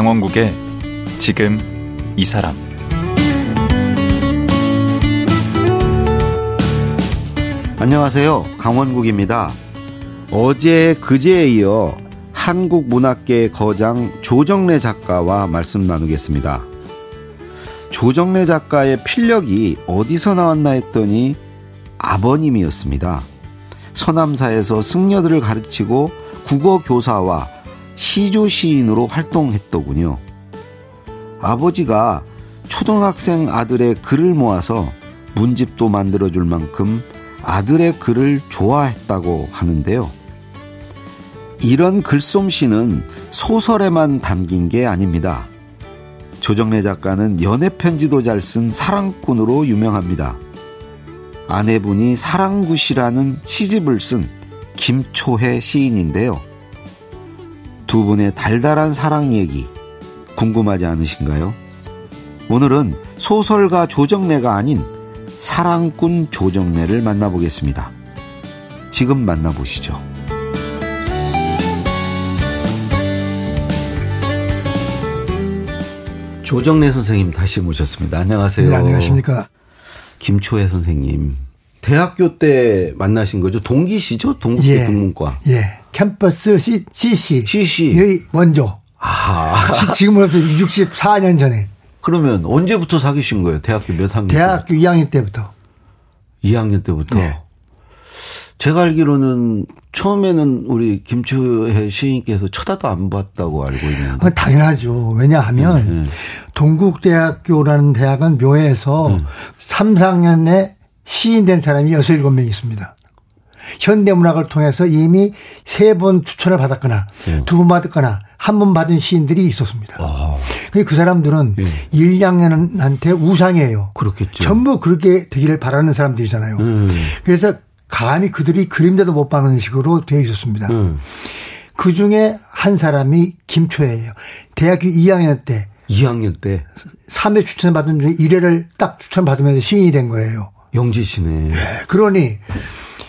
강원국의 지금 이 사람 안녕하세요. 강원국입니다. 어제 그제에 이어 한국 문학계 거장 조정래 작가와 말씀 나누겠습니다. 조정래 작가의 필력이 어디서 나왔나 했더니 아버님이었습니다. 서남사에서 승려들을 가르치고 국어 교사와 시조 시인으로 활동했더군요. 아버지가 초등학생 아들의 글을 모아서 문집도 만들어줄 만큼 아들의 글을 좋아했다고 하는데요. 이런 글솜씨는 소설에만 담긴 게 아닙니다. 조정래 작가는 연애편지도 잘 쓴 사랑꾼으로 유명합니다. 아내분이 사랑굿이라는 시집을 쓴 김초혜 시인인데요. 두 분의 달달한 사랑 얘기 궁금하지 않으신가요? 오늘은 소설가 조정래가 아닌 사랑꾼 조정래를 만나보겠습니다. 지금 만나보시죠. 조정래 선생님 다시 모셨습니다. 안녕하세요. 네, 안녕하십니까. 김초혜 선생님. 대학교 때 만나신 거죠? 동기시죠? 동국대 예. 국문과. 예. 캠퍼스 C, CC. CC. 의 원조. 아. 지- 지금으로부터 64년 전에. 그러면 언제부터 사귀신 거예요? 대학교 몇 학년? 때? 대학교 2학년 때부터. 2학년 때부터. 네. 제가 알기로는 처음에는 우리 김초혜 시인께서 쳐다도 안 봤다고 알고 있는데. 당연하죠. 왜냐하면 네. 동국대학교라는 대학은 묘해서 삼 3, 4학년에 시인된 사람이 6, 7명 있습니다. 현대문학을 통해서 이미 세 번 추천을 받았거나 네. 두번 받았거나 한 번 받은 시인들이 있었습니다. 아, 그그 사람들은 예. 1, 2학년한테 우상이에요. 그렇겠죠. 전부 그렇게 되기를 바라는 사람들이잖아요. 음. 그래서 감히 그들이 그림자도 못 박는 식으로 되어 있었습니다. 음. 그 중에 한 사람이 김초혜예요. 대학교 2학년 때 2학년 때 3회 추천받은 중에 1회를 딱 추천받으면서 시인이 된 거예요. 영지 씨네. 그러니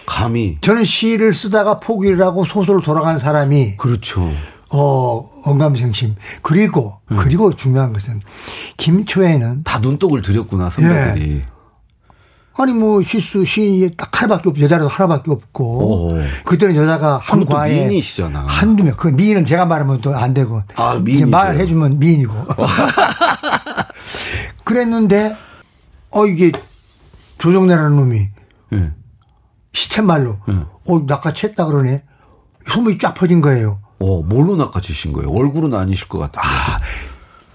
감히. 저는 시를 쓰다가 포기를 하고 소설로 돌아간 사람이 그렇죠. 어 언감생심 그리고 음. 그리고 중요한 것은 김초혜는 다 눈독을 들였구나, 선배들이. 아니 뭐 시수 시인이 딱 하나밖에 없고 여자라도 하나밖에 없고 오. 그때는 여자가 한 과에 미인이시잖아. 한두 명. 그 미인은 제가 말하면 또 안 되고 아, 이제 미인이죠. 말을 해주면 미인이고 그랬는데 어 이게 조정래라는 놈이 예. 시쳇말로 응. 어 낚아챘다 그러네 소문이 쫙 퍼진 거예요. 어, 뭘로 낚아채신 거예요? 얼굴은 아니실 것 같은데.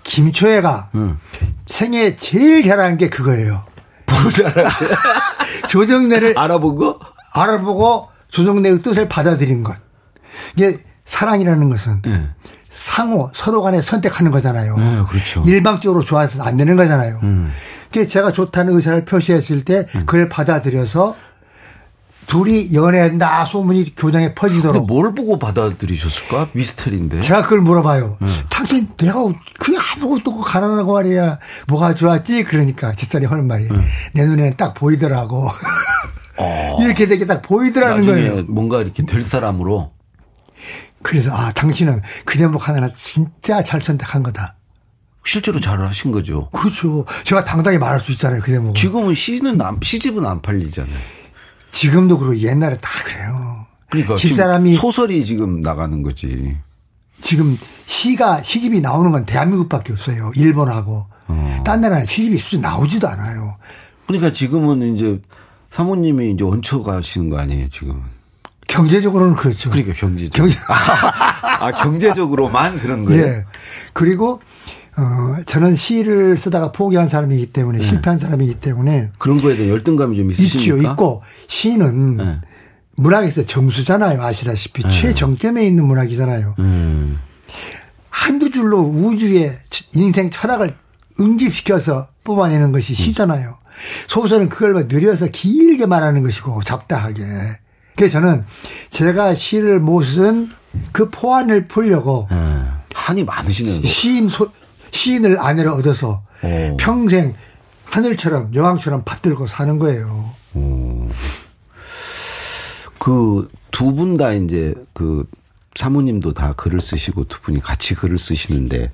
김초혜가 응. 생애 제일 잘하는 게 그거예요. 뭘 잘하세요? 조정래를 알아본 거? 알아보고 조정래의 뜻을 받아들인 것. 이게 사랑이라는 것은 예. 상호 서로 간에 선택하는 거잖아요. 네, 그렇죠. 일방적으로 좋아서 안 되는 거잖아요. 음. 제가 좋다는 의사를 표시했을 때 그걸 받아들여서 둘이 연애한다 소문이 교장에 퍼지도록 뭘 보고 받아들이셨을까? 미스터리인데. 제가 그걸 물어봐요. 당신 내가 그게 아무것도 없고 가난하고 말이야. 뭐가 좋았지? 그러니까 집사람이 하는 말이 내 눈에는 딱 보이더라고. 이렇게 되게 딱 보이더라는 어. 거예요. 뭔가 이렇게 될 사람으로. 그래서 아 당신은 그 대목 하나 진짜 잘 선택한 거다. 실제로 잘 하신 거죠. 그렇죠. 제가 당당히 말할 수 있잖아요. 그 대목은. 지금은 시는 안, 시집은 안 팔리잖아요. 지금도 그러고 옛날에 다 그래요. 그러니까 집사람이 소설이 지금 나가는 거지. 지금 시가 시집이 나오는 건 대한민국밖에 없어요. 일본하고 어. 딴 나라는 시집이 수준 나오지도 않아요. 그러니까 지금은 이제 사모님이 이제 얹혀 가시는 거 아니에요, 지금은. 경제적으로는 그렇죠. 그러니까 경제적. 경제. 아, 경제적으로만 그런 거예요? 예. 그리고 어 저는 시를 쓰다가 포기한 사람이기 때문에 실패한 사람이기 때문에 그런 거에 대한 열등감이 좀 있죠. 있으십니까? 있고 시는 네. 문학에서 정수잖아요. 아시다시피 최정점에 있는 문학이잖아요. 음. 한두 줄로 우주의 인생 철학을 응집시켜서 뽑아내는 것이 시잖아요. 소설은 그걸 막 느려서 길게 말하는 것이고 적다하게. 그래서 저는 제가 시를 못 쓴 그 포안을 풀려고 예. 한이 많으시네요. 시인 소, 시인을 아내로 얻어서 오. 평생 하늘처럼 여왕처럼 받들고 사는 거예요. 그 두 분 다 이제 그 사모님도 다 글을 쓰시고 두 분이 같이 글을 쓰시는데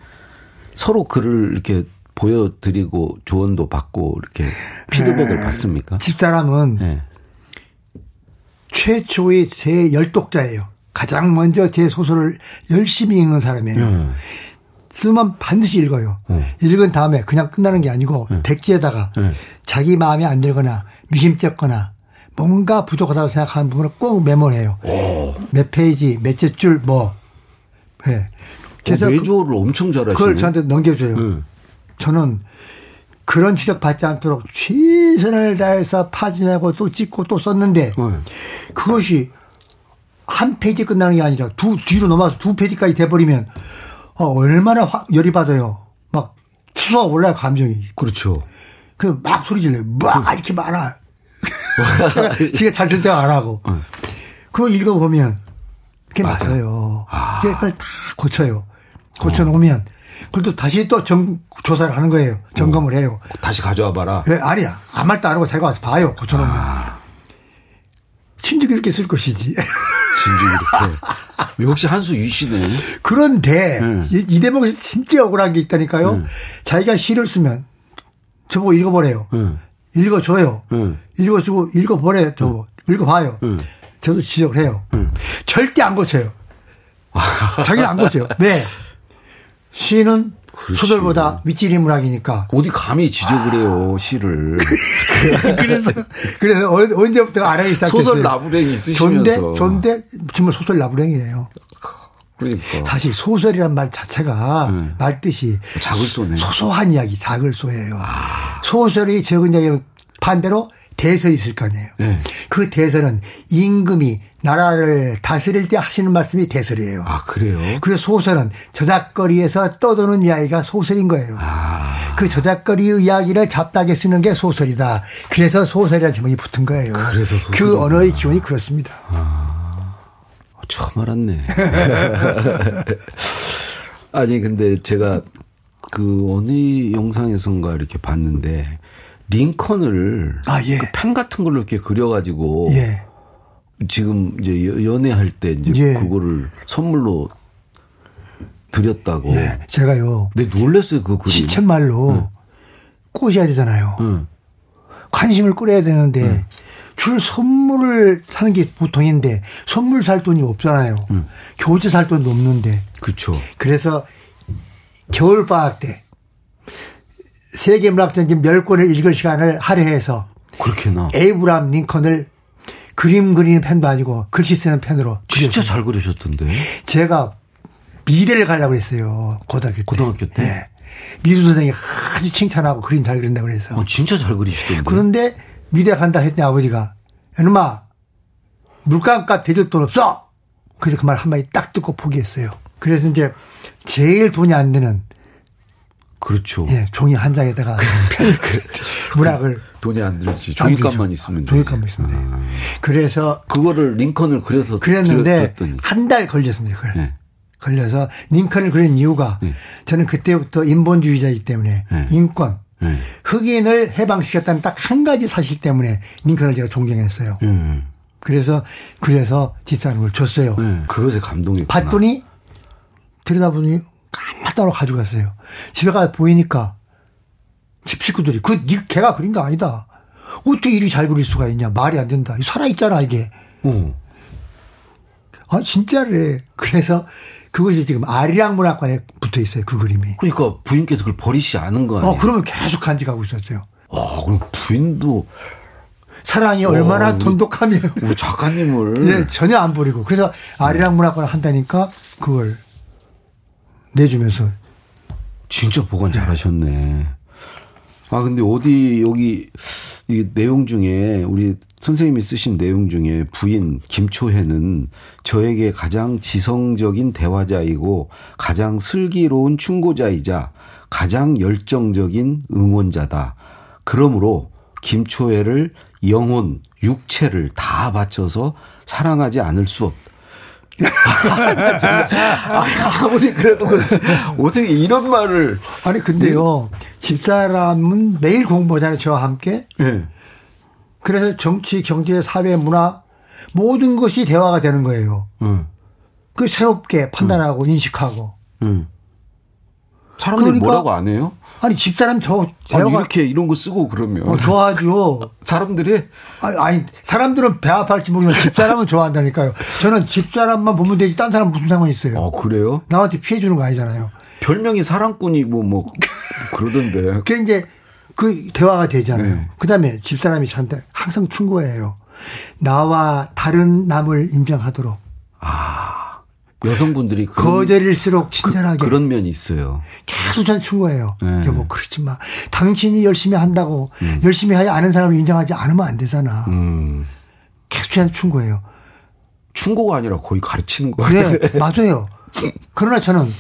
서로 글을 이렇게 보여드리고 조언도 받고 이렇게 피드백을 받습니까? 집사람은 네. 최초의 제 열독자예요. 가장 먼저 제 소설을 열심히 읽는 사람이에요. 음. 쓰면 반드시 읽어요. 음. 읽은 다음에 그냥 끝나는 게 아니고 백지에다가 음. 자기 마음에 안 들거나 미심쩍거나 뭔가 부족하다고 생각하는 부분을 꼭 메모해요. 몇 페이지, 몇째 줄, 뭐. 예. 그래서 그래서 그- 내조를 엄청 잘하시네. 그걸 저한테 넘겨줘요. 음. 저는 그런 지적 받지 않도록 최선을 다해서 파지내고 또 찍고 또 썼는데 음. 그것이 한 페이지 끝나는 게 아니라 두 뒤로 넘어서 두 페이지까지 돼버리면 어, 얼마나 화- 열이 받아요. 막 수가 올라요 감정이. 그렇죠. 그 막 소리 질러요. 막 이렇게 많아. 제가, 제가 잘쓸안 하고. 그거 읽어보면 그게 맞아. 맞아요. 그걸 다 고쳐요. 고쳐놓으면 그걸 또 다시 또 정, 조사를 하는 거예요. 점검을 해요. 다시 가져와 봐라. 왜 아니야. 아무 말도 안 하고 제가 와서 봐요. 고쳐놓으면. 진즉 이렇게 쓸 것이지. 진즉 이렇게. 역시 한수 유시네. 그런데 음. 이, 이 대목에서 진짜 억울한 게 있다니까요. 자기가 시를 쓰면 저보고 읽어보래요. 음. 읽어줘요. 음. 읽어주고 읽어보래요. 저보고 읽어봐요. 저도 지적을 해요. 절대 안 고쳐요. 자기는 안 고쳐요. 왜? 시는 그렇지. 소설보다 밑지리 문학이니까. 어디 감히 지적을 해요, 시를. 그래서 그래서 어- 언제부터 알아기 시작했어요. 소설 라브랭이 존대 있으시면서. 존대 정말 소설 라브랭이에요. 그러니까. 사실 소설이란 말 자체가 말 뜻이 작을 쏘네. 소소한 이야기, 작을 쏘예요. 소설이 적은 이야기는 반대로 대설이 있을 거 아니에요. 네. 그 대설은 임금이 나라를 다스릴 때 하시는 말씀이 대설이에요. 아, 그래요? 그래서 소설은 저작거리에서 떠도는 이야기가 소설인 거예요. 아. 그 저작거리의 이야기를 잡다하게 쓰는 게 소설이다. 그래서 소설이라는 제목이 붙은 거예요. 그래서 소설이구나. 그 언어의 기원이 그렇습니다. 처음 알았네. 아니, 근데 제가 그 어느 영상에선가 이렇게 봤는데, 링컨을 아, 예. 그펜 같은 걸로 이렇게 그려가지고 예. 지금 이제 여- 연애할 때 이제 예. 그거를 선물로 드렸다고. 예. 제가요. 근데 놀랬어요 그. 시쳇말로 꼬셔야 되잖아요. 응. 관심을 끌어야 되는데 줄 선물을 사는 게 보통인데 선물 살 돈이 없잖아요. 교재 살 돈도 없는데 그렇죠. 그래서 겨울 방학 때 세계 문학전집 10권을 읽을 시간을 할애해서 그렇게 나. 에이브람 링컨을 그림 그리는 펜도 아니고 글씨 쓰는 펜으로 진짜 그렸어요. 잘 그리셨던데. 제가 미대를 가려고 했어요. 고등학교 때. 고등학교 때? 예. 미술 선생님이 아주 칭찬하고 그림 잘 그린다고 그래서. 어, 진짜 잘 그리시던데. 그런데 미대 간다 했더니 아버지가 이놈아 물감값 대줄 돈 없어. 그래서 그 말 한마디 딱 듣고 포기했어요. 그래서 이제 제일 돈이 안 드는 그렇죠. 예, 종이 한 장에다가 펜을 문학을 돈이 안 들지. 안 종이값만. 있으면. 종이값만 있으면 돼요. 아. 그래서 그거를 링컨을 그려서 그랬는데. 한 달 걸렸습니다. 그걸. 네. 걸려서 링컨을 그린 이유가 네. 저는 그때부터 인본주의자이기 때문에 네. 인권, 네. 흑인을 해방시켰다는 딱 한 가지 사실 때문에 링컨을 제가 존경했어요. 음. 그래서 그래서 뒷사람을 줬어요. 네. 그것에 감동했구나. 봤더니 들여다보니 까맣다로 가져갔어요. 집에 가서 보이니까 집 식구들이 그 니- 걔가 그린 거 아니다. 어떻게 이리 잘 그릴 수가 있냐 말이 안 된다. 살아 있잖아 이게. 어. 아 진짜래. 그래서 그것이 지금 아리랑 문학관에 붙어 있어요. 그 그림이. 그러니까 부인께서 그걸 버리시 않은 거 아니에요? 어 그러면 계속 간직하고 있었어요. 아, 그럼 부인도 사랑이 얼마나 우리- 돈독하면 우리 작가님을 예, 전혀 안 버리고. 그래서 아리랑 문학관 한다니까 그걸 내주면서 진짜 보관 잘하셨네. 아 근데 어디 여기 이 내용 중에 우리 선생님이 쓰신 내용 중에 부인 김초혜는 저에게 가장 지성적인 대화자이고 가장 슬기로운 충고자이자 가장 열정적인 응원자다. 그러므로 김초혜를 영혼, 육체를 다 바쳐서 사랑하지 않을 수 없다. 아, 아무리 그래도 그렇지. 어떻게 이런 말을. 아니 근데요 집사람은 매일 공부하잖아요 저와 함께 예. 그래서 정치 경제 사회 문화 모든 것이 대화가 되는 거예요 응. 그 새롭게 판단하고 인식하고 응. 사람들이 그러니까 뭐라고 안 해요? 아니 집사람 저 아니, 이렇게 이런 거 쓰고 그러면 어, 좋아하죠. 사람들이 아니, 아니, 사람들은 배 아파할지 모르지만 집사람은 좋아한다니까요. 저는 집사람만 보면 되지 딴 사람 무슨 상관이 있어요. 어 그래요? 남한테 피해 주는 거 아니잖아요. 별명이 사랑꾼이고 뭐 그러던데. 그게 이제 그 대화가 되잖아요. 네. 그 다음에 집사람이 저한테 항상 충고해요. 나와 다른 남을 인정하도록. 여성분들이 거절일수록 친절하게. 그, 런 면이 있어요. 계속 저한테 충고해요. 네. 여보, 그러지 마. 당신이 열심히 한다고 열심히 하지 않은 사람을 인정하지 않으면 안 되잖아. 음. 계속 저한테 충고해요. 충고가 아니라 거의 가르치는 거 네. 맞아요. 그러나 저는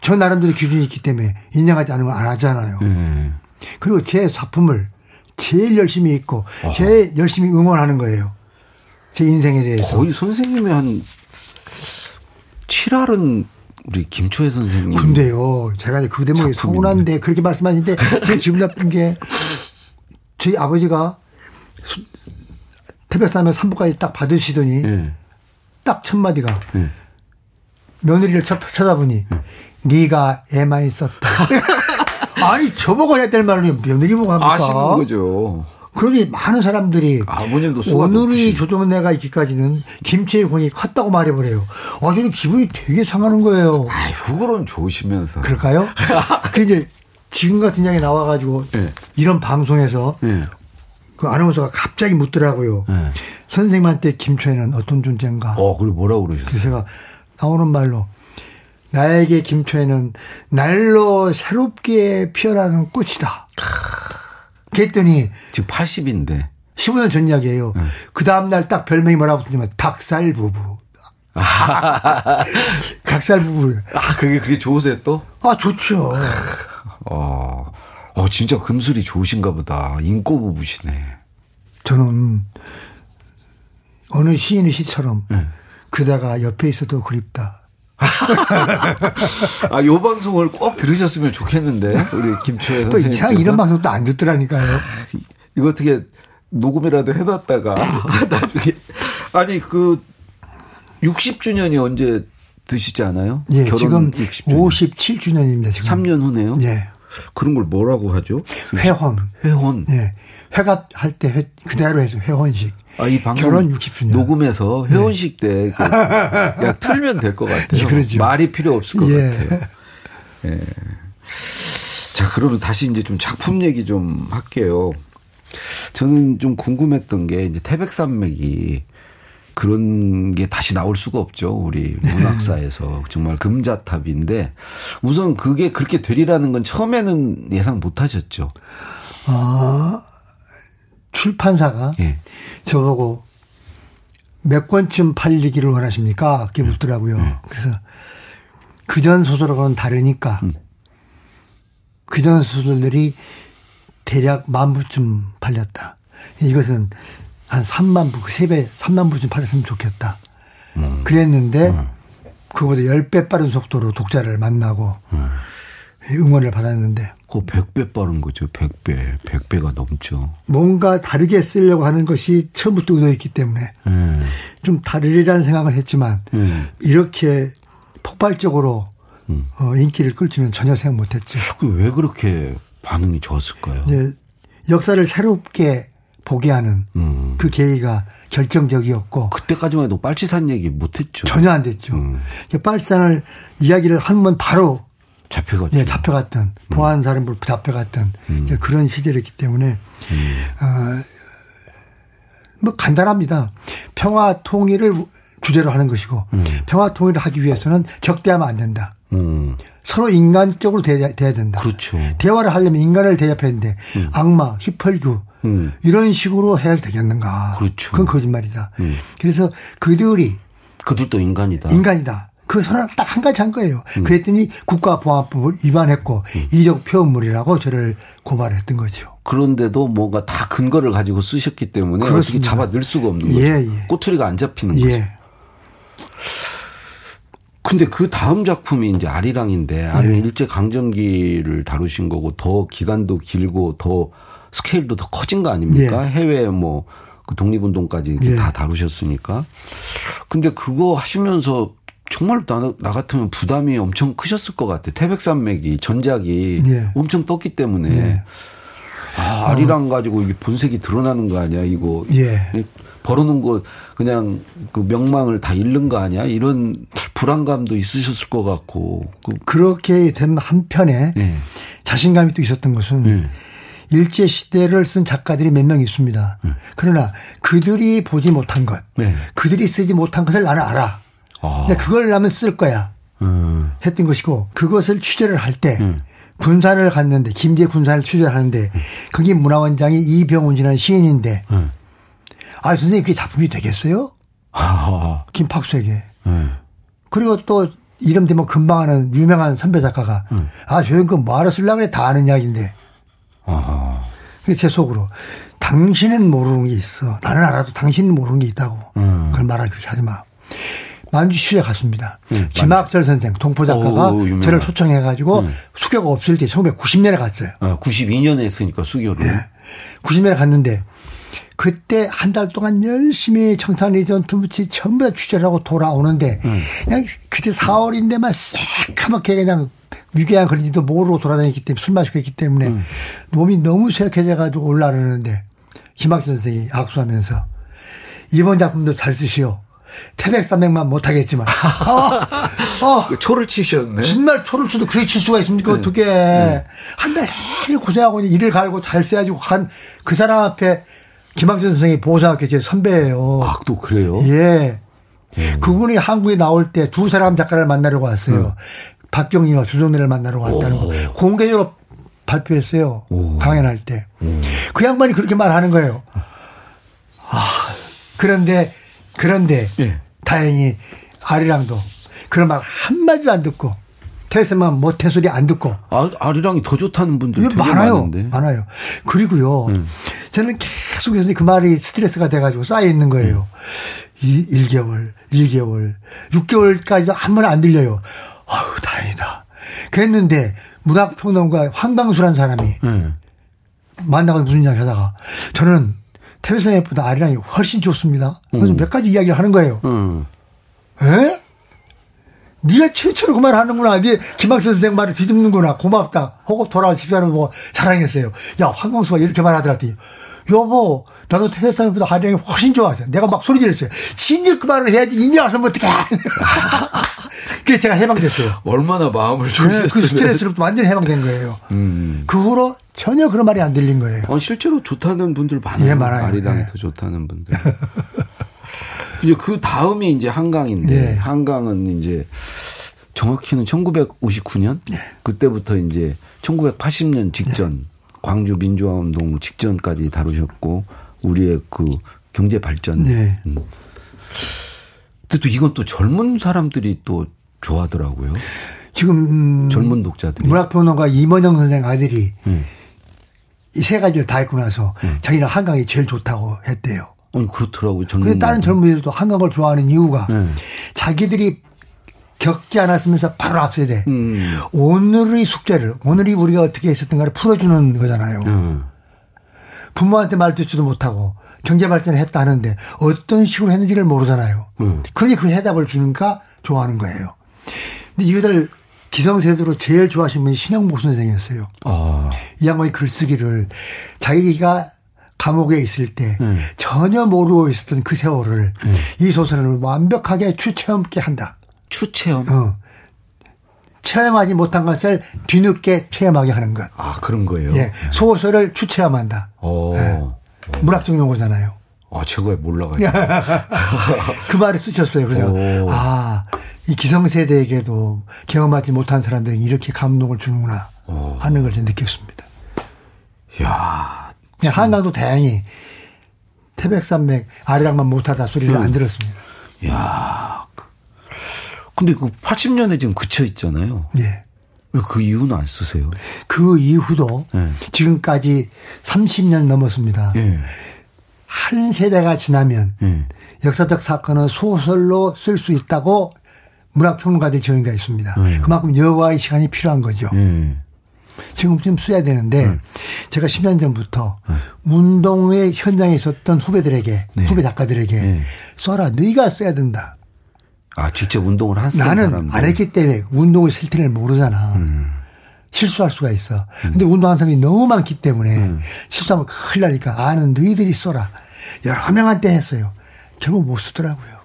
저 나름대로 기준이 있기 때문에 인정하지 않으면 안 하잖아요. 네. 그리고 제 작품을 제일 열심히 읽고 제일 열심히 응원하는 거예요. 제 인생에 대해서. 거의 선생님의 한 7할은 우리 김초혜 선생님. 근데요, 제가 이제 그 대목에. 서운한데 그렇게 말씀하시는데 제 기분 나쁜 게 저희 아버지가 수- 태백산에 3부까지 딱 받으시더니 예. 딱첫 마디가 예. 며느리를 쳐, 쳐다보니 네가 애만 있었다. 아니 저보고 해야 될 말은 며느리 보고 합니까? 아시는 거죠. 그러니 많은 사람들이 아버님도 오늘이 조정내가 있기까지는 김치의 공이 컸다고 말해버려요. 아, 저는 기분이 되게 상하는 거예요. 아이, 속으로는 좋으시면서. 그럴까요? 그 이제 지금 같은 양이 나와가지고 예. 이런 방송에서 예. 그 아나운서가 갑자기 묻더라고요. 예. 선생님한테 김초혜는 어떤 존재인가? 어, 그리고 뭐라고 그러셨어요? 그래서 제가 나오는 말로 나에게 김초혜는 날로 새롭게 피어나는 꽃이다. 그랬더니 지금 80인데. 15년 전 이야기예요. 그 다음 날 딱 별명이 뭐라고 붙냐면 닭살 부부. 닭살 부부. 아, 그게 그게 좋으세요 또? 아 좋죠. 어, 어, 진짜 금술이 좋으신가 보다. 인꼬 부부시네. 저는 어느 시인의 시처럼 네. 그대가 옆에 있어도 그립다. 아, 요 방송을 꼭 들으셨으면 좋겠는데. 우리 김초혜 또 선생님. 이상 이런 방송도 안 듣더라니까요. 이거 어떻게 녹음이라도 해놨다가 나중에 아니 그 60주년이 언제 드시지 않아요? 예, 결혼 지금 60주년. 57주년입니다. 지금. 3년 후네요. 예. 그런 걸 뭐라고 하죠? 회혼. 회혼. 예. 회갑 할 때 회, 그대로 해서 회혼식. 아, 이 방송 결혼 60주년. 녹음해서 회혼식 때 그, 그냥 틀면 될 것 같아요. 예. 말이 필요 없을 것 예. 같아요. 예. 자, 그러면 다시 이제 좀 작품 얘기 좀 할게요. 저는 좀 궁금했던 게 이제 태백산맥이 그런 게 다시 나올 수가 없죠. 우리 네. 문학사에서 정말 금자탑인데 우선 그게 그렇게 되리라는 건 처음에는 예상 못 하셨죠. 아, 출판사가 예. 저보고 몇 권쯤 팔리기를 원하십니까? 그렇게 묻더라고요. 네. 그래서 그전 소설하고는 다르니까 음. 그전 소설들이 대략 만 부쯤 팔렸다. 이것은 한 3만 부, 그세 배, 3만 부쯤 팔렸으면 좋겠다. 음. 그랬는데 그거보다 10배 빠른 속도로 독자를 만나고 음. 응원을 받았는데 그 100배 빠른 거죠. 100배. 100배가 넘죠. 뭔가 다르게 쓰려고 하는 것이 처음부터 의도했기 때문에 예. 좀 다르리라는 생각을 했지만 음. 이렇게 폭발적으로 어, 인기를 끌지는 전혀 생각 못했죠. 그왜 그렇게 반응이 좋았을까요? 이제 역사를 새롭게 보게 하는 음. 그 계기가 결정적이었고 그때까지만 해도 빨치산 얘기 못했죠. 전혀 안 됐죠. 음. 빨산을 이야기를 하면 바로 잡혀갔죠. 예, 잡혀갔던 보안 사령부 잡혀갔던 이제 그런 시절이었기 때문에 어, 뭐 간단합니다. 평화 통일을 주제로 하는 것이고 평화 통일을 하기 위해서는 적대하면 안 된다. 음. 서로 인간적으로 대야, 돼야 된다. 그렇죠. 대화를 하려면 인간을 대접해야 되는데 악마, 휘펄규 음. 이런 식으로 해야 되겠는가? 그렇죠. 건 거짓말이다. 음. 그래서 그들이 그들도 인간이다. 인간이다. 그 선언을 딱 한 가지 한 거예요. 음. 그랬더니 국가보안법을 위반했고 이적 표현물이라고 저를 고발했던 거죠. 그런데도 뭔가 다 근거를 가지고 쓰셨기 때문에 어떻게 그렇습니다. 잡아 넣을 수가 없는 거죠. 예, 예. 꼬투리가 안 잡히는 거죠. 예. 근데 그 다음 작품이 이제 아리랑인데 예. 아리랑 일제 강점기를 다루신 거고 더 기간도 길고 더 스케일도 더 커진 거 아닙니까? 해외 뭐그 독립운동까지 예. 다 다루셨으니까. 근데 그거 하시면서 정말 나, 나 같으면 부담이 엄청 크셨을 것 같아. 태백산맥이 전작이 예. 엄청 떴기 때문에 예. 아, 아리랑 가지고 이게 본색이 드러나는 거 아니야 이거. 예. 벌어놓은 거 그냥 그 명망을 다 잃는 거 아니야? 이런 불안감도 있으셨을 것 같고. 그, 그렇게 된 한편에 예. 자신감이 또 있었던 것은 예. 일제 시대를 쓴 작가들이 몇 명 있습니다. 그러나 그들이 보지 못한 것, 네. 그들이 쓰지 못한 것을 나는 알아. 아. 근데 그걸 나면 쓸 거야. 음. 했던 것이고 그것을 취재를 할때 군산을 갔는데 김제 군산을 취재를 하는데 거기 문화원장이 이병훈이라는 시인인데 음. 아 선생님 그게 작품이 되겠어요? 아. 김팍수에게 음. 그리고 또 이름 대면 금방 하는 유명한 선배 작가가 아 저형 그 뭐하러 쓰려고 그래 다 아는 이야기인데 아. 그게 제 속으로 당신은 모르는 게 있어 나는 알아도 당신은 모르는 게 있다고 음. 그걸 말하기 그렇게 하지 마 만주 취재 갔습니다 김학철 선생 동포 작가가 오. 저를 초청해 가지고 수교가 없을 때 1990년에 갔어요 아, 92년에 했으니까 수교를. 예. 90년에 갔는데 그때 한 달 동안 열심히 청산리전 두부치 전부 다 취재를 하고 돌아오는데 그냥 그때 4월인데만 새카맣게 그냥 위궤양 그런지도 모르고 돌아다녔기 때문에 술 마시고 했기 때문에 몸이 너무 쇠약해져 가지고 올라오는데 김학선 선생이 악수하면서 이번 작품도 잘 쓰시오. 태백 산맥만 못하겠지만. 어, 어, 초를 치셨네. 정말 초를 쳐도 그렇게 칠 수가 있습니까? 어떻게. 한달 내내 고생하고 일을 갈고 잘 써야지 한 그 사람 앞에 김학준 선생이 보호사학교 제 선배예요. 아, 또 그래요? 예. 그분이 한국에 나올 때 두 사람 작가를 만나려고 왔어요. 박경리와 조정래를 만나러 왔다는 거. 공개적으로 발표했어요. 강연할 때. 그 양반이 그렇게 말하는 거예요. 아, 그런데, 그런데, 예. 다행히 아리랑도 그런 말 한마디도 안 듣고, 테스만 모태소리 안 듣고, 아, 아리랑이 더 좋다는 분들 이게 되게 많아요. 많은데. 많아요. 그리고요. 저는 계속해서 그 말이 스트레스가 돼 가지고 쌓여 있는 거예요. 이 1개월, 2개월, 6개월까지도 한 번 안 들려요. 아우, 다행이다. 그랬는데, 문학평론가 황강수란 사람이 예. 만나서 무슨 이야기 하다가 저는 텔레비전보다 아리랑이 훨씬 좋습니다. 그래서 몇 가지 이야기를 하는 거예요. 음. 에? 네가 최초로 그 말 하는구나. 네 김학선 선생 말을 뒤집는구나. 고맙다. 하고 돌아와 집사람 뭐 자랑했어요. 야, 황광수가 이렇게 말하더라더니 여보, 나도 태백산보다 하량이 훨씬 좋아서 내가 막 소리 지르었어요. 진짜 그 말을 해야지 인제 와서 뭐 어떡해. 그래서 제가 해방됐어요. 얼마나 마음을 네, 그. 스트레스로부터 완전히 해방된 거예요. 음. 그 후로 전혀 그런 말이 안 들린 거예요. 어, 실제로 좋다는 분들 많아요. 예, 많아요. 아리랑이 예. 더 좋다는 분들. 이제 그 다음이 이제 한강인데 예. 한강은 이제 정확히는 1959년 예. 그때부터 이제 1980년 직전 광주 민주화 운동 직전까지 다루셨고 우리의 그 경제 발전. 네. 음. 근데 또 이건 또 젊은 사람들이 또 좋아하더라고요. 지금 음, 젊은 독자들이. 문학평론가 이mon영 선생 아들이 음. 이 세 가지를 다 했고 나서 자기는 한강이 제일 좋다고 했대요. 아니 그렇더라고요. 근데 다른 젊은이들도 한강을 좋아하는 이유가 음. 자기들이 겪지 않았으면서 바로 앞서야 돼. 음. 오늘의 숙제를, 오늘이 우리가 어떻게 했었던가를 풀어주는 거잖아요. 음. 부모한테 말 듣지도 못하고 경제 발전을 했다 하는데 어떤 식으로 했는지를 모르잖아요. 음. 그러니 그 해답을 주니까 좋아하는 거예요. 근데 이것을 기성세대로 제일 좋아하신 분이 신영복 선생이었어요. 아. 이 양반이 글쓰기를 자기가 감옥에 있을 때 음. 전혀 모르고 있었던 그 세월을 이 소설을 완벽하게 추체험케 한다. 추체험. 어. 체험하지 못한 것을 뒤늦게 체험하게 하는 것. 아 그런 거예요. 예. 소설을 추체험한다. 어. 예. 문학적 용어잖아요. 아 제가 몰라가지고. 그 말을 쓰셨어요. 그래서 오. 아, 이 기성세대에게도 경험하지 못한 사람들이 이렇게 감동을 주는구나 오. 하는 걸좀 느꼈습니다. 야. 한강도 다행히 태백산맥 아리랑만 못하다 소리를 음. 안 들었습니다. 야. 근데 그 80년에 지금 그쳐 있잖아요. 예. 왜 그 이유는 안 쓰세요? 그 이후도 예. 지금까지 30년 넘었습니다. 예. 한 세대가 지나면 예. 역사적 사건은 소설로 쓸 수 있다고 문학평론가들이 정의가 있습니다. 음. 그만큼 여과의 시간이 필요한 거죠. 예. 지금쯤 써야 되는데 음. 제가 10년 전부터 운동의 현장에 있었던 후배들에게 네. 후배 작가들에게 네. 써라 네가 써야 된다. 아, 직접 운동을 한 나는 사람들. 안 했기 때문에 운동의 실태를 모르잖아. 음. 실수할 수가 있어. 근데 운동하는 사람이 너무 많기 때문에 음. 실수하면 큰일 나니까 아는 너희들이 써라. 여러 명한테 했어요. 결국 못 쓰더라고요.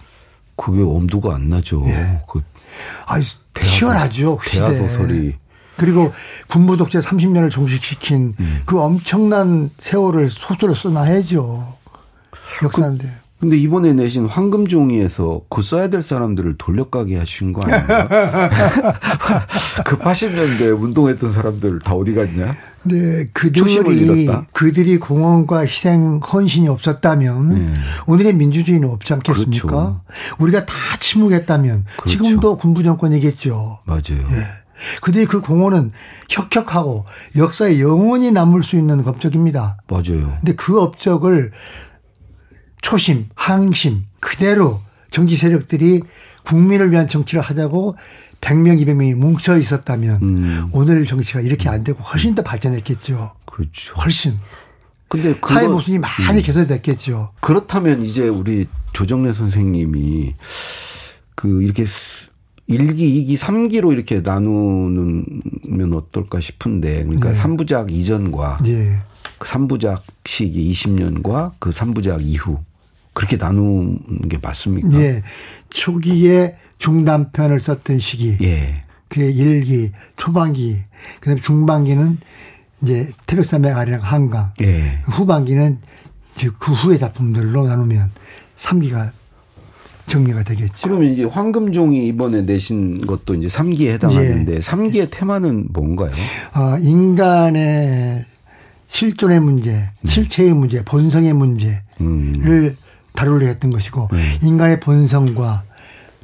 그게 엄두가 안 나죠. 예. 그 치열하죠. 그 대하 시대. 소설이. 그리고 군부 독재 30년을 종식시킨 음. 그 엄청난 세월을 소설로 써놔야죠. 역사인데. 근데 이번에 내신 황금종이에서 그 써야 될 사람들을 돌려가게 하신 거 아닌가? 그 80년대 운동했던 사람들 다 어디 갔냐? 초심을 그들이? 그들이 공헌과 희생 헌신이 없었다면 오늘의 민주주의는 없지 않겠습니까? 네. 그렇죠. 우리가 다 침묵했다면 그렇죠. 지금도 군부 정권이겠죠. 맞아요. 예. 그들이 그 공헌은 혁혁하고 역사에 영원히 남을 수 있는 업적입니다. 맞아요. 근데 그 업적을 초심, 항심 그대로 정치 세력들이 국민을 위한 정치를 하자고 100명, 200명이 뭉쳐 있었다면 음. 오늘 정치가 이렇게 안 되고 훨씬 더 발전했겠죠. 그렇죠. 훨씬. 근데 그거- 사회 모순이 많이 음. 개선됐겠죠. 그렇다면 이제 우리 조정래 선생님이 그 이렇게 일기, 이기, 삼기로 이렇게 나누면 어떨까 싶은데 그러니까 네. 삼부작 이전과 예. 그 3부작 시기 20년과 그 3부작 이후 그렇게 나누는 게 맞습니까? 예. 초기에 중단편을 썼던 시기. 예. 그게 일기, 초반기, 그다음에 중반기는 이제 태백산맥 아래랑 한강. 예. 후반기는 즉그 후의 작품들로 나누면 3기가 정리가 되겠죠. 그러면 이제 황금종이 이번에 내신 것도 이제 3기에 해당하는데 예. 3기의 테마는 뭔가요? 어, 인간의 실존의 문제, 실체의 문제, 본성의 문제를 음. 다루려 했던 것이고 네. 인간의 본성과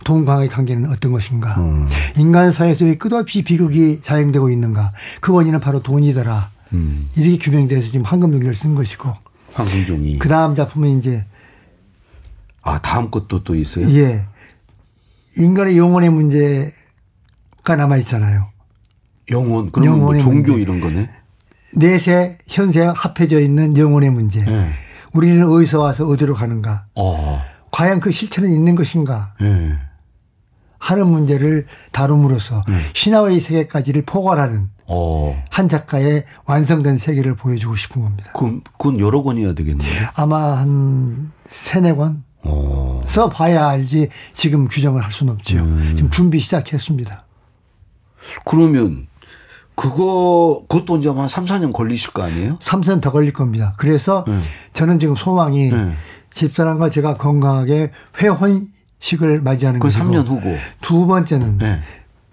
동광의 관계는 어떤 것인가. 음. 인간 사회에서 왜 끝없이 비극이 자행되고 있는가. 그 원인은 바로 돈이더라. 음. 이렇게 규명돼서 지금 황금종이를 쓴 것이고 황금종이. 그 다음 작품은 이제 아, 다음 것도 또 있어요? 예 인간의 영혼의 문제가 남아 있잖아요. 영혼, 그러면 뭐 종교 문제. 이런 거네? 내세 현세 합해져 있는 영혼의 문제. 예. 우리는 어디서 와서 어디로 가는가? 어. 과연 그 실체는 있는 것인가? 예. 하는 문제를 다룸으로써 네. 신화의 세계까지를 포괄하는 어. 한 작가의 완성된 세계를 보여주고 싶은 겁니다. 그럼 그건 여러 권이어야 되겠네요. 아마 한 세네 권 어. 써봐야 알지 지금 규정을 할 수는 없죠. 음. 지금 준비 시작했습니다. 그러면 그거 그것도 이제 한 3, 4년 걸리실 거 아니에요? 3선 더 걸릴 겁니다. 그래서 네. 저는 지금 소망이 네. 집사람과 제가 건강하게 회혼 식을 맞이하는 그 것이고 3년 후고. 두 번째는 네.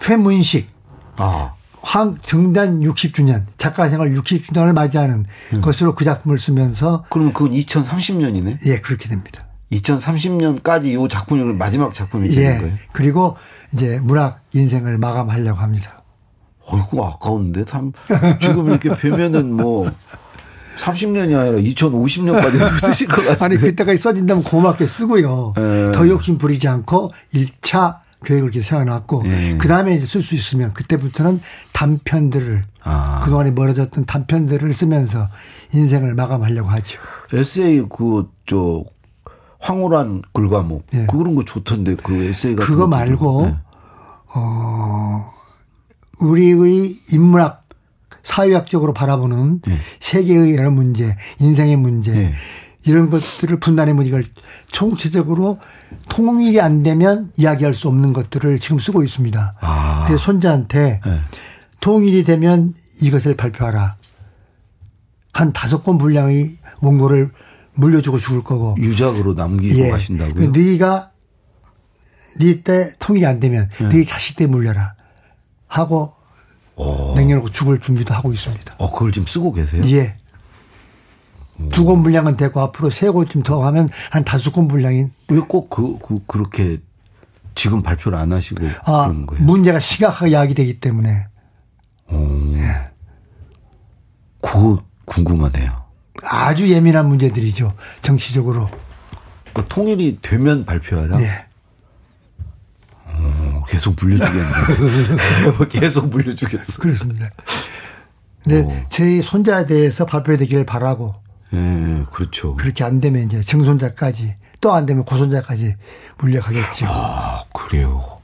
회문식 아. 황 정단 60주년 작가 생활 60주년을 맞이하는 음. 것으로 그 작품을 쓰면서 그러면 그건 2030년이네. 예 그렇게 됩니다. 2030년까지 이 작품이 마지막 작품이 되는 예 거예요. 그리고 이제 문학 인생을 마감하려고 합니다. 어이구 아까운데 참 지금 이렇게 뵈면은 뭐 30년이 아니라 2050년까지 쓰실 것 같아요. 아니 그때까지 써진다면 고맙게 쓰고요. 예. 더 욕심 부리지 않고 1차 계획을 이렇게 세워놨고 예. 그 다음에 이제 쓸 수 있으면 그때부터는 단편들을 아. 그동안에 멀어졌던 단편들을 쓰면서 인생을 마감하려고 하죠. 에세이 그저 황홀한 글과목 예. 그런 거 좋던데 그 에세이 같은 그거 말고 좀, 예. 어 우리의 인문학 사회학적으로 바라보는 예. 세계의 여러 문제, 인생의 문제 예. 이런 것들을 분단해면 이걸 총체적으로 통일이 안 되면 이야기할 수 없는 것들을 지금 쓰고 있습니다. 아. 그래서 손자한테 예. 통일이 되면 이것을 발표하라. 한 다섯 권 분량의 원고를 물려주고 죽을 거고. 유작으로 남기고 예. 가신다고요? 그 네가 네 때 통일이 안 되면 예. 네 자식 때 물려라 하고 어. 냉겨놓고 죽을 준비도 하고 있습니다. 어, 그걸 지금 쓰고 계세요? 예. 두 권 분량은 되고 앞으로 세 권쯤 더 하면 한 다섯 권 분량인 왜 꼭 그, 그, 그렇게 지금 발표를 안 하시고 아, 그런 거예요? 문제가 심각하게 야기되기 때문에 그거 궁금하네요. 아주 예민한 문제들이죠. 정치적으로. 그 통일이 되면 발표하라? 예. 어, 계속 물려주겠네. 계속 물려주겠어. 그렇습니다. 근데 어. 제 손자에 대해서 발표되기를 바라고 예, 그렇죠. 그렇게 안 되면 이제 증손자까지 또 안 되면 고소장까지 물려가겠죠. 아, 그래요.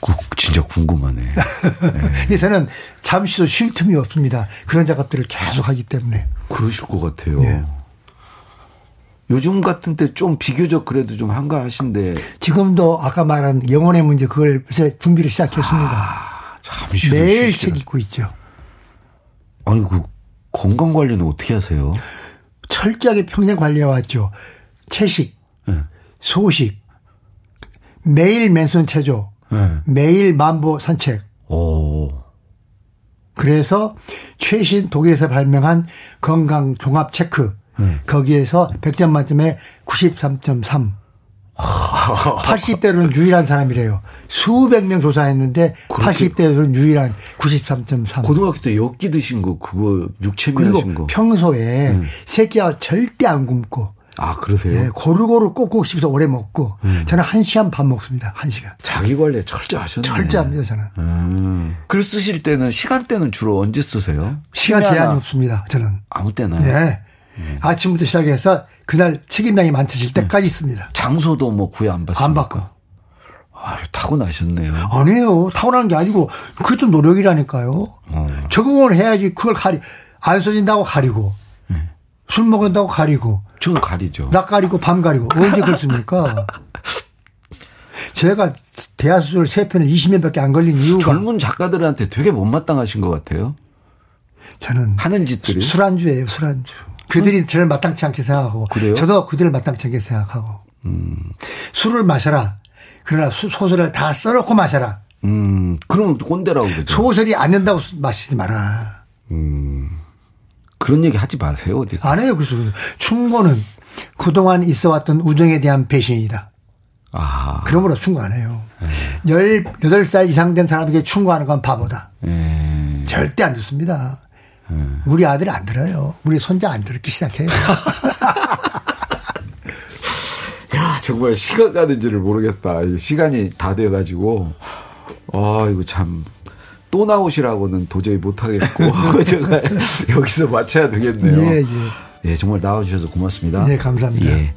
그, 진짜 궁금하네. 네. 그래서는 잠시도 쉴 틈이 없습니다. 그런 작업들을 계속 하기 때문에. 그러실 것 같아요. 네. 요즘 같은 때 좀 비교적 그래도 좀 한가하신데 지금도 아까 말한 영혼의 문제 그걸 요새 준비를 시작했습니다. 아, 잠시 매일 책 읽고 있죠. 아니 그 건강 관리는 어떻게 하세요? 철저하게 평생 관리해왔죠. 채식, 네. 소식, 매일 맨손 체조, 네. 매일 만보 산책. 오. 그래서 최신 독일에서 발명한 건강 종합 체크. 네. 거기에서 100점 만점에 93.3. 80대로는 유일한 사람이래요. 수백 명 조사했는데 그렇게- 80대로는 유일한 93.3. 고등학교 때 엿기 드신 거 그거 육체미 그리고 하신 거. 평소에 새끼가 절대 안 굶고 아 그러세요? 예, 고루고루 꼭꼭 씹어서 오래 먹고 음. 저는 한 시간 반 먹습니다. 한 시간. 자기 관리 철저하셨네. 철저합니다 저는. 음. 글 쓰실 때는 시간대는 주로 언제 쓰세요? 시간 제한이 없습니다. 저는. 아무 때나. 예. 아침부터 시작해서 그날 책임량이 많쳐질 때까지 있습니다. 장소도 뭐 구애 안 받습니까? 안 받고. 아 타고 나셨네요. 아니에요. 타고난 게 아니고 그것도 노력이라니까요. 어. 적응을 해야지 그걸 가리 안 써진다고 가리고 술 먹은다고 가리고 저는 가리죠. 낮 가리고 밤 가리고 언제 그렇습니까? 제가 대하수술 세 편을 20년 밖에 안 걸린 이유가 젊은 작가들한테 되게 못마땅하신 것 같아요. 저는 하는 짓들이. 술안주예요, 술안주. 그들이 저를 마땅치 않게 생각하고 그래요? 저도 그들을 마땅치 않게 생각하고 술을 마셔라. 그러나 수- 소설을 다 써놓고 마셔라. 음, 그러면 꼰대라고 그러죠. 소설이 안 된다고 마시지 마라. 그런 얘기 하지 마세요, 어디. 안 해요. 그래서 충고는 그동안 있어왔던 우정에 대한 배신이다. 아, 그러므로 충고 안 해요. 18살 이상 된 사람에게 충고하는 건 바보다. 예. 절대 안 듣습니다. 우리 아들이 안 들어요. 우리 손자 안 듣기 시작해요. 야, 정말 시간 가는 줄을 모르겠다. 이 시간이 다 돼가지고. 아, 이거 참. 또 나오시라고는 도저히 못하겠고. 제가 여기서 마쳐야 되겠네요. 예, 예. 예, 정말 나와주셔서 고맙습니다. 네, 감사합니다. 예.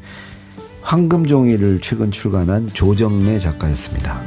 황금종이를 최근 출간한 조정래 작가였습니다.